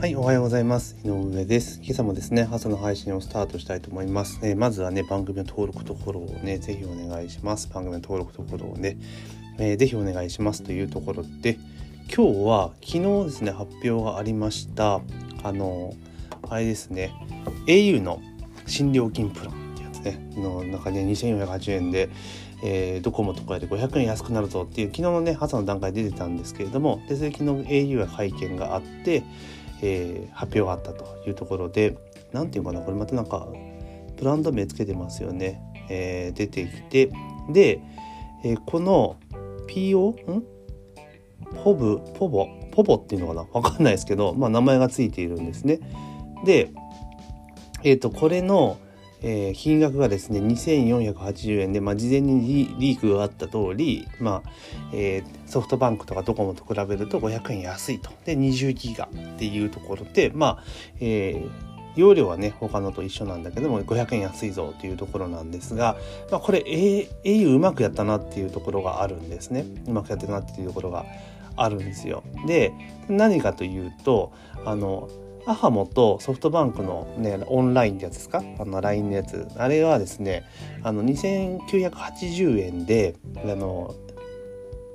はい、おはようございます。井上です。今朝もですね、朝の配信をスタートしたいと思います。えー、まずはね、番組の登録とフォローをね、ぜひお願いします。番組の登録とフォローをね、えー、ぜひお願いしますというところで、今日は昨日ですね、発表がありました、あの、あれですね、au の新料金プランってやつね、の中で2480円で、えー、ドコモとかで500円安くなるぞっていう昨日のね朝の段階で出てたんですけれどもで昨日 au は会見があってえー、発表があったというところで何て言うかなこれまたなんかブランド名つけてますよね、えー、出てきてで、えー、この PO ん？ポブポボ？ポボっていうのかな？分かんないですけど、まあ、名前がついているんですね。で、えっ、とこれのえー、金額がですね2480円で、まあ、事前にリークがあった通り、まあえー、ソフトバンクとかドコモと比べると500円安いとで20ギガっていうところでまあ、えー、容量はね他のと一緒なんだけども500円安いぞというところなんですが、まあ、これ au うまくやったなっていうところがあるんですねうまくやってるなっていうところがあるんですよ。で何かというとあのアハモとソフトバンクのね、オンラインってやつですか？あの LINE のやつ。あれはですね、あの、2980円で、あの、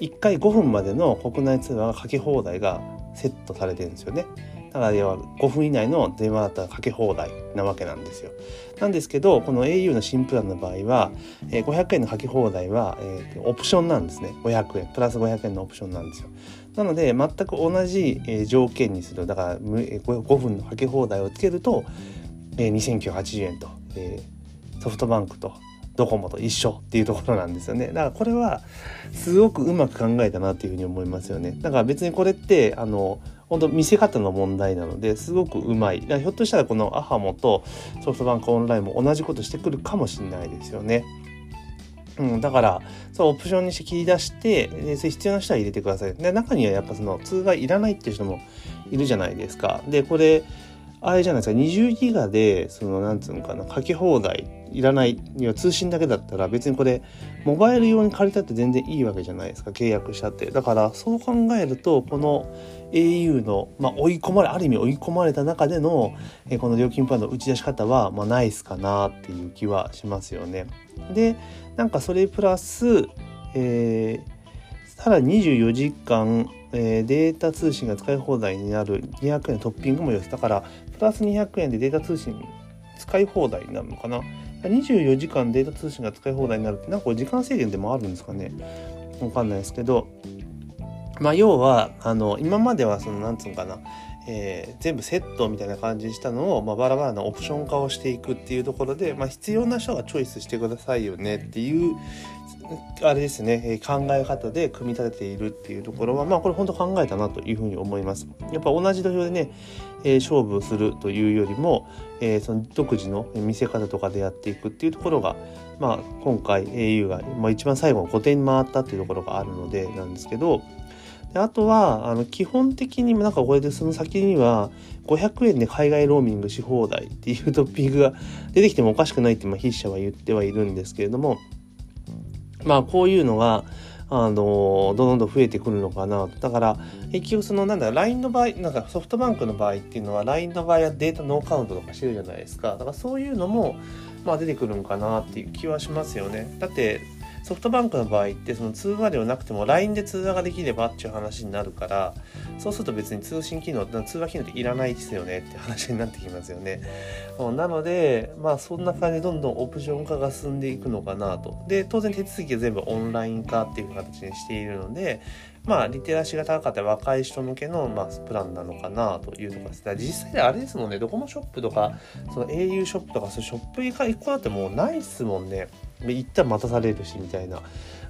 1回5分までの国内通話がかけ放題がセットされてるんですよね。だから要は5分以内の電話だったらかけ放題なわけなんですよ。なんですけどこの au の新プランの場合は、500円のかけ放題は、え、オプションなんですね500円プラス500円のオプションなんですよ。なので全く同じ、条件にする。だから 5, 分のかけ放題をつけると、え、2980円と、ソフトバンクとドコモと一緒っていうところなんですよね。だからこれはすごくうまく考えたなっていうふうに思いますよね。だから別にこれってあの本当見せ方の問題なのですごくうまい。ひょっとしたらこのアハモとソフトバンクオンラインも同じことしてくるかもしれないですよね。うん、だからそうオプションにして切り出してで必要な人は入れてください。で中にはやっぱその通話いらないっていう人もいるじゃないですか。でこれあれじゃないですか20ギガでそのなんつうのかなかけ放題いらないには通信だけだったら別にこれモバイル用に借りたって全然いいわけじゃないですか契約したってだからそう考えるとこの au の、まあ、追い込まれある意味追い込まれた中での、えこの料金プランの打ち出し方は、まあ、ナイスかなっていう気はしますよね。でなんかそれプラス、えー、さらに24時間えー、データ通信が使い放題になる200円トッピングもよす。だから、ラス200円でデータ通信使い放題になるのかな。24時間データ通信が使い放題になるって、なんかこれ時間制限でもあるんですかね。わかんないですけど、まあ、要は、あの、今まではその、なんつうのかな、えー、全部セットみたいな感じにしたのを、まあ、バラバラなオプション化をしていくっていうところで、まあ、必要な人がチョイスしてくださいよねっていうあれですね考え方で組み立てているっていうところはまあこれ本当考えたなというふうに思います。やっぱ同じ土俵でね、えー、勝負をするというよりも、えー、その独自の見せ方とかでやっていくっていうところが、まあ、今回 au が、まあ、一番最後の5点に回ったっていうところがあるのでなんですけどであとはあの基本的になんかこれでその先には500円で海外ローミングし放題っていうトピックが出てきてもおかしくないってまあ筆者は言ってはいるんですけれどもまあこういうのがあのどんどん増えてくるのかな。だから結局そのなんだ LINE の場合なんかソフトバンクの場合っていうのは LINE の場合はデータノーカウントとかしてるじゃないですか。だからそういうのもまあ出てくるのかなっていう気はしますよね。だってソフトバンクの場合ってその通話ではなくても LINE で通話ができればっていう話になるからそうすると別に通信機能通話機能っていらないですよねって話になってきますよね。なのでまあそんな感じでどんどんオプション化が進んでいくのかなと。で当然手続きは全部オンライン化っていう形にしているのでまあリテラシーが高かった若い人向けの、まあ、プランなのかなというところです。実際あれですもんねドコモショップとかその au ショップとかそういうショップが1個だってもうないっすもんね。一旦待たされるしみたいな。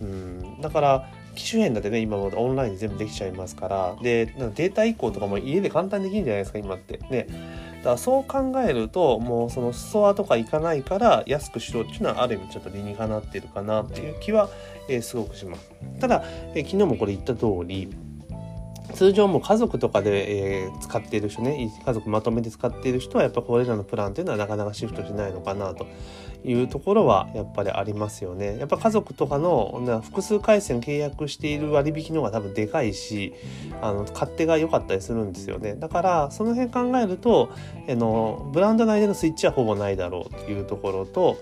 うん、だから機種変だってね今もオンラインで全部できちゃいますから。でデータ移行とかも家で簡単にできるんじゃないですか今って。ね。だからそう考えるともうそのストアとか行かないから安くしろっていうのはある意味ちょっと理にかなってるかなっていう気は、えー、すごくします。ただ、えー、昨日もこれ言った通り通常も家族とかで、えー、使っている人ね家族まとめて使っている人はやっぱこれらのプランっていうのはなかなかシフトしないのかなというところはやっぱりありますよね。やっぱ家族とかの複数回線契約している割引の方が多分でかいしあの勝手が良かったりするんですよね。だからその辺考えるとあのブランド内でのスイッチはほぼないだろうというところと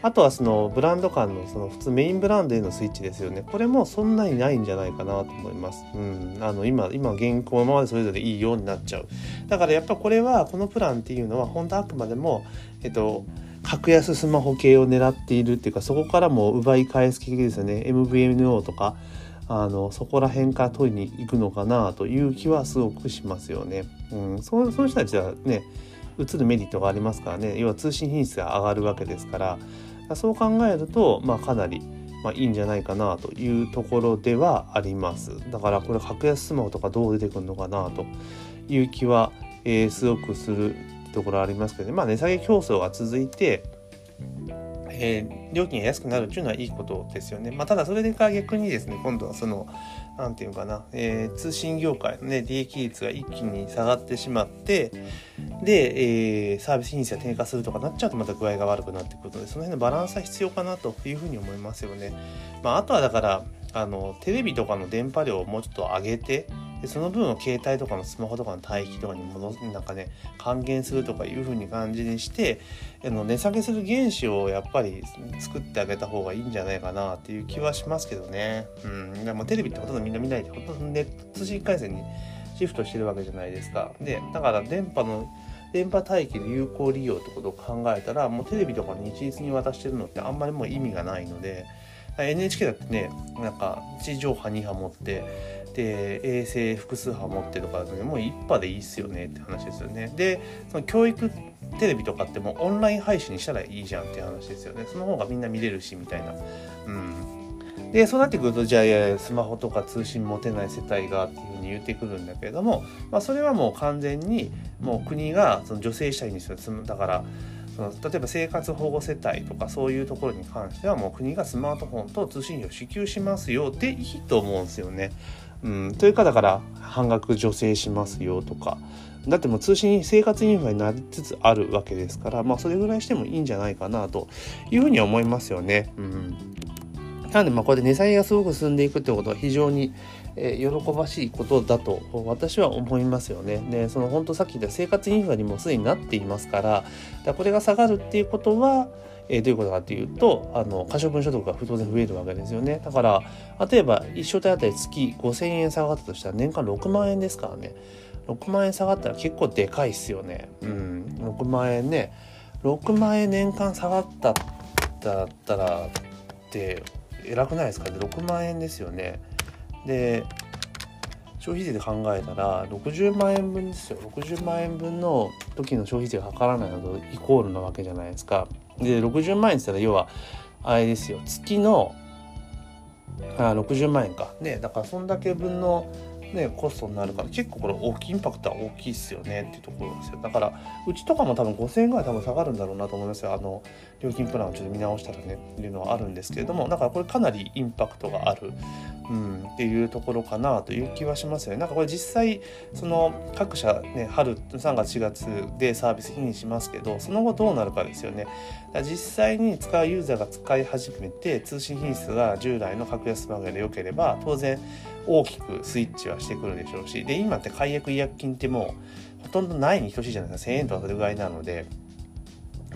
あとはそのブランド間のその普通メインブランドへのスイッチですよね。これもそんなにないんじゃないかなと思います。うん。あの今、今現行のままでそれぞれいいようになっちゃう。だからやっぱこれは、このプランっていうのは本当あくまでも、えっと、格安スマホ系を狙っているっていうか、そこからも奪い返す系ですよね。MVNO とか、あのそこら辺から取りに行くのかなという気はすごくしますよね。うん、そその人たちはね移るメリットがありますからね要は通信品質が上がるわけですからそう考えると、まあ、かなり、まあ、いいんじゃないかなというところではあります。だからこれ格安スマホとかどう出てくるのかなという気は、えー、すごくするところありますけど、ね、まあ値下げ競争が続いてえー、料金が安くなるっていうのはいいことですよね。まあ、ただそれでか逆にですね、今度はその、なんていうかな、えー、通信業界のね、利益率が一気に下がってしまって、で、えー、サービス品質が低下するとかなっちゃうとまた具合が悪くなってくるので、その辺のバランスは必要かなというふうに思いますよね。まあ、あとはだから、あの、テレビとかの電波量をもうちょっと上げて、でその分を携帯とかのスマホとかの帯域とかに戻すなんかね還元するとかいう風に感じにしてあの値下げする原資をやっぱり作ってあげた方がいいんじゃないかなっていう気はしますけどね。うん、でもテレビってほとんどみんな見ないでほとんどネット通信回線にシフトしてるわけじゃないですか。でだから電波の電波帯域の有効利用ってことを考えたらもうテレビとかに一律に渡してるのってあんまりもう意味がないので NHK だってねなんか地上波2波持ってで衛星複数波持ってとかもう一波でいいっすよねって話ですよね。でその教育テレビとかってもうオンライン配信にしたらいいじゃんっていう話ですよね。その方がみんな見れるしみたいな。うん。でそうなってくるとじゃあいやスマホとか通信持てない世帯がっていうふうに言ってくるんだけれども、まあ、それはもう完全にもう国がその女性社員にするだからその例えば生活保護世帯とかそういうところに関してはもう国がスマートフォンと通信費を支給しますよでいいと思うんですよね。うん、というかだから半額助成しますよとかだってもう通信生活インフラになりつつあるわけですからまあそれぐらいしてもいいんじゃないかなというふうには思いますよね。うんなのでまあこれで値下げがすごく進んでいくってことは非常に、え、喜ばしいことだと私は思いますよね。でその本当さっき言った生活インフラにもすでになっていますからだこれが下がるっていうことはえー、どういうことかっていうとあの可処分所得が当然増えるわけですよね。だから例えば1所帯あたり月5000円下がったとしたら年間6万円ですからね。6万円下がったら結構でかいっすよね。うん。6万円ね。6万円年間下がっただったらって偉くないですかね。6万円ですよね。で消費税で考えたら60万円分ですよ。60万円分の時の消費税がかからないのとイコールなわけじゃないですか。で60万円って言ったら要はあれですよ。月のあ60万円か。ねだからそんだけ分のね、コストになるから結構これ大きいインパクトは大きいっすよねっていうところですよ。だからうちとかも多分5000円ぐらい多分下がるんだろうなと思いますよ。あの料金プランをちょっと見直したらねっていうのはあるんですけれどもだからこれかなりインパクトがあるうん、っていうところかなという気はしますよね。なんかこれ実際その各社ね春3月4月でサービス品にしますけどその後どうなるかですよね。実際に使うユーザーが使い始めて通信品質が従来の格安番組で良ければ当然大きくスイッチはしてくるでしょうしで今って解約違約金ってもうほとんどないに等しいじゃないですか1000円とかそれぐらいなので。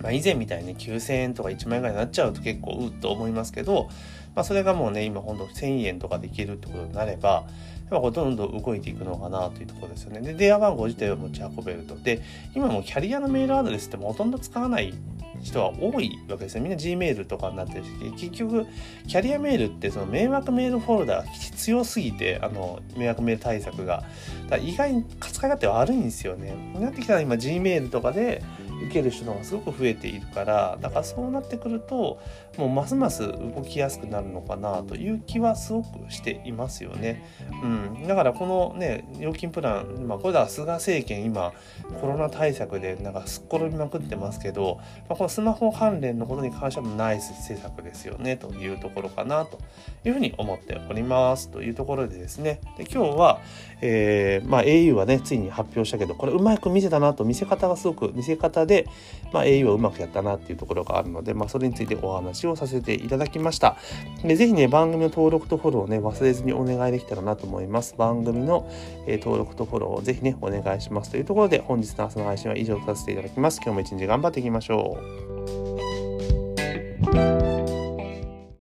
まあ、以前みたいに9000円とか1万円ぐらいになっちゃうと結構うっと思いますけどまあ、それがもうね今ほんと1000円とかできるってことになればやっぱどんどん動いていくのかなというところですよね。で電話番号自体を持ち運べるとで今もキャリアのメールアドレスってほとんど使わない人は多いわけですよ。みんな Gmail とかになってるし、結局、キャリアメールってその迷惑メールフォルダが必要すぎて、あの、迷惑メール対策が。だ意外に使い勝手悪いんですよね。なってきたら今 Gmail とかで、受ける人がすごく増えているからだからそうなってくるともうますます動きやすくなるのかなという気はすごくしていますよね。うん、だからこのね料金プラン、まあ、これだ菅政権今コロナ対策でなんかすっ転びまくってますけど、まあ、このスマホ関連のことに関してはナイス施策ですよねというところかなというふうに思っております。というところでですね。で今日は、えー、まあ、au はねついに発表したけどこれうまく見せたなと見せ方がすごく見せ方で、で、まあ、au はうまくやったなっていうところがあるので、まあ、それについてお話をさせていただきました。でぜひね、番組の登録とフォローね、忘れずにお願いできたらなと思います。番組の、えー、登録とフォローをぜひね、お願いします。というところで、本日の朝の配信は以上とさせていただきます。今日も一日頑張っていきましょう。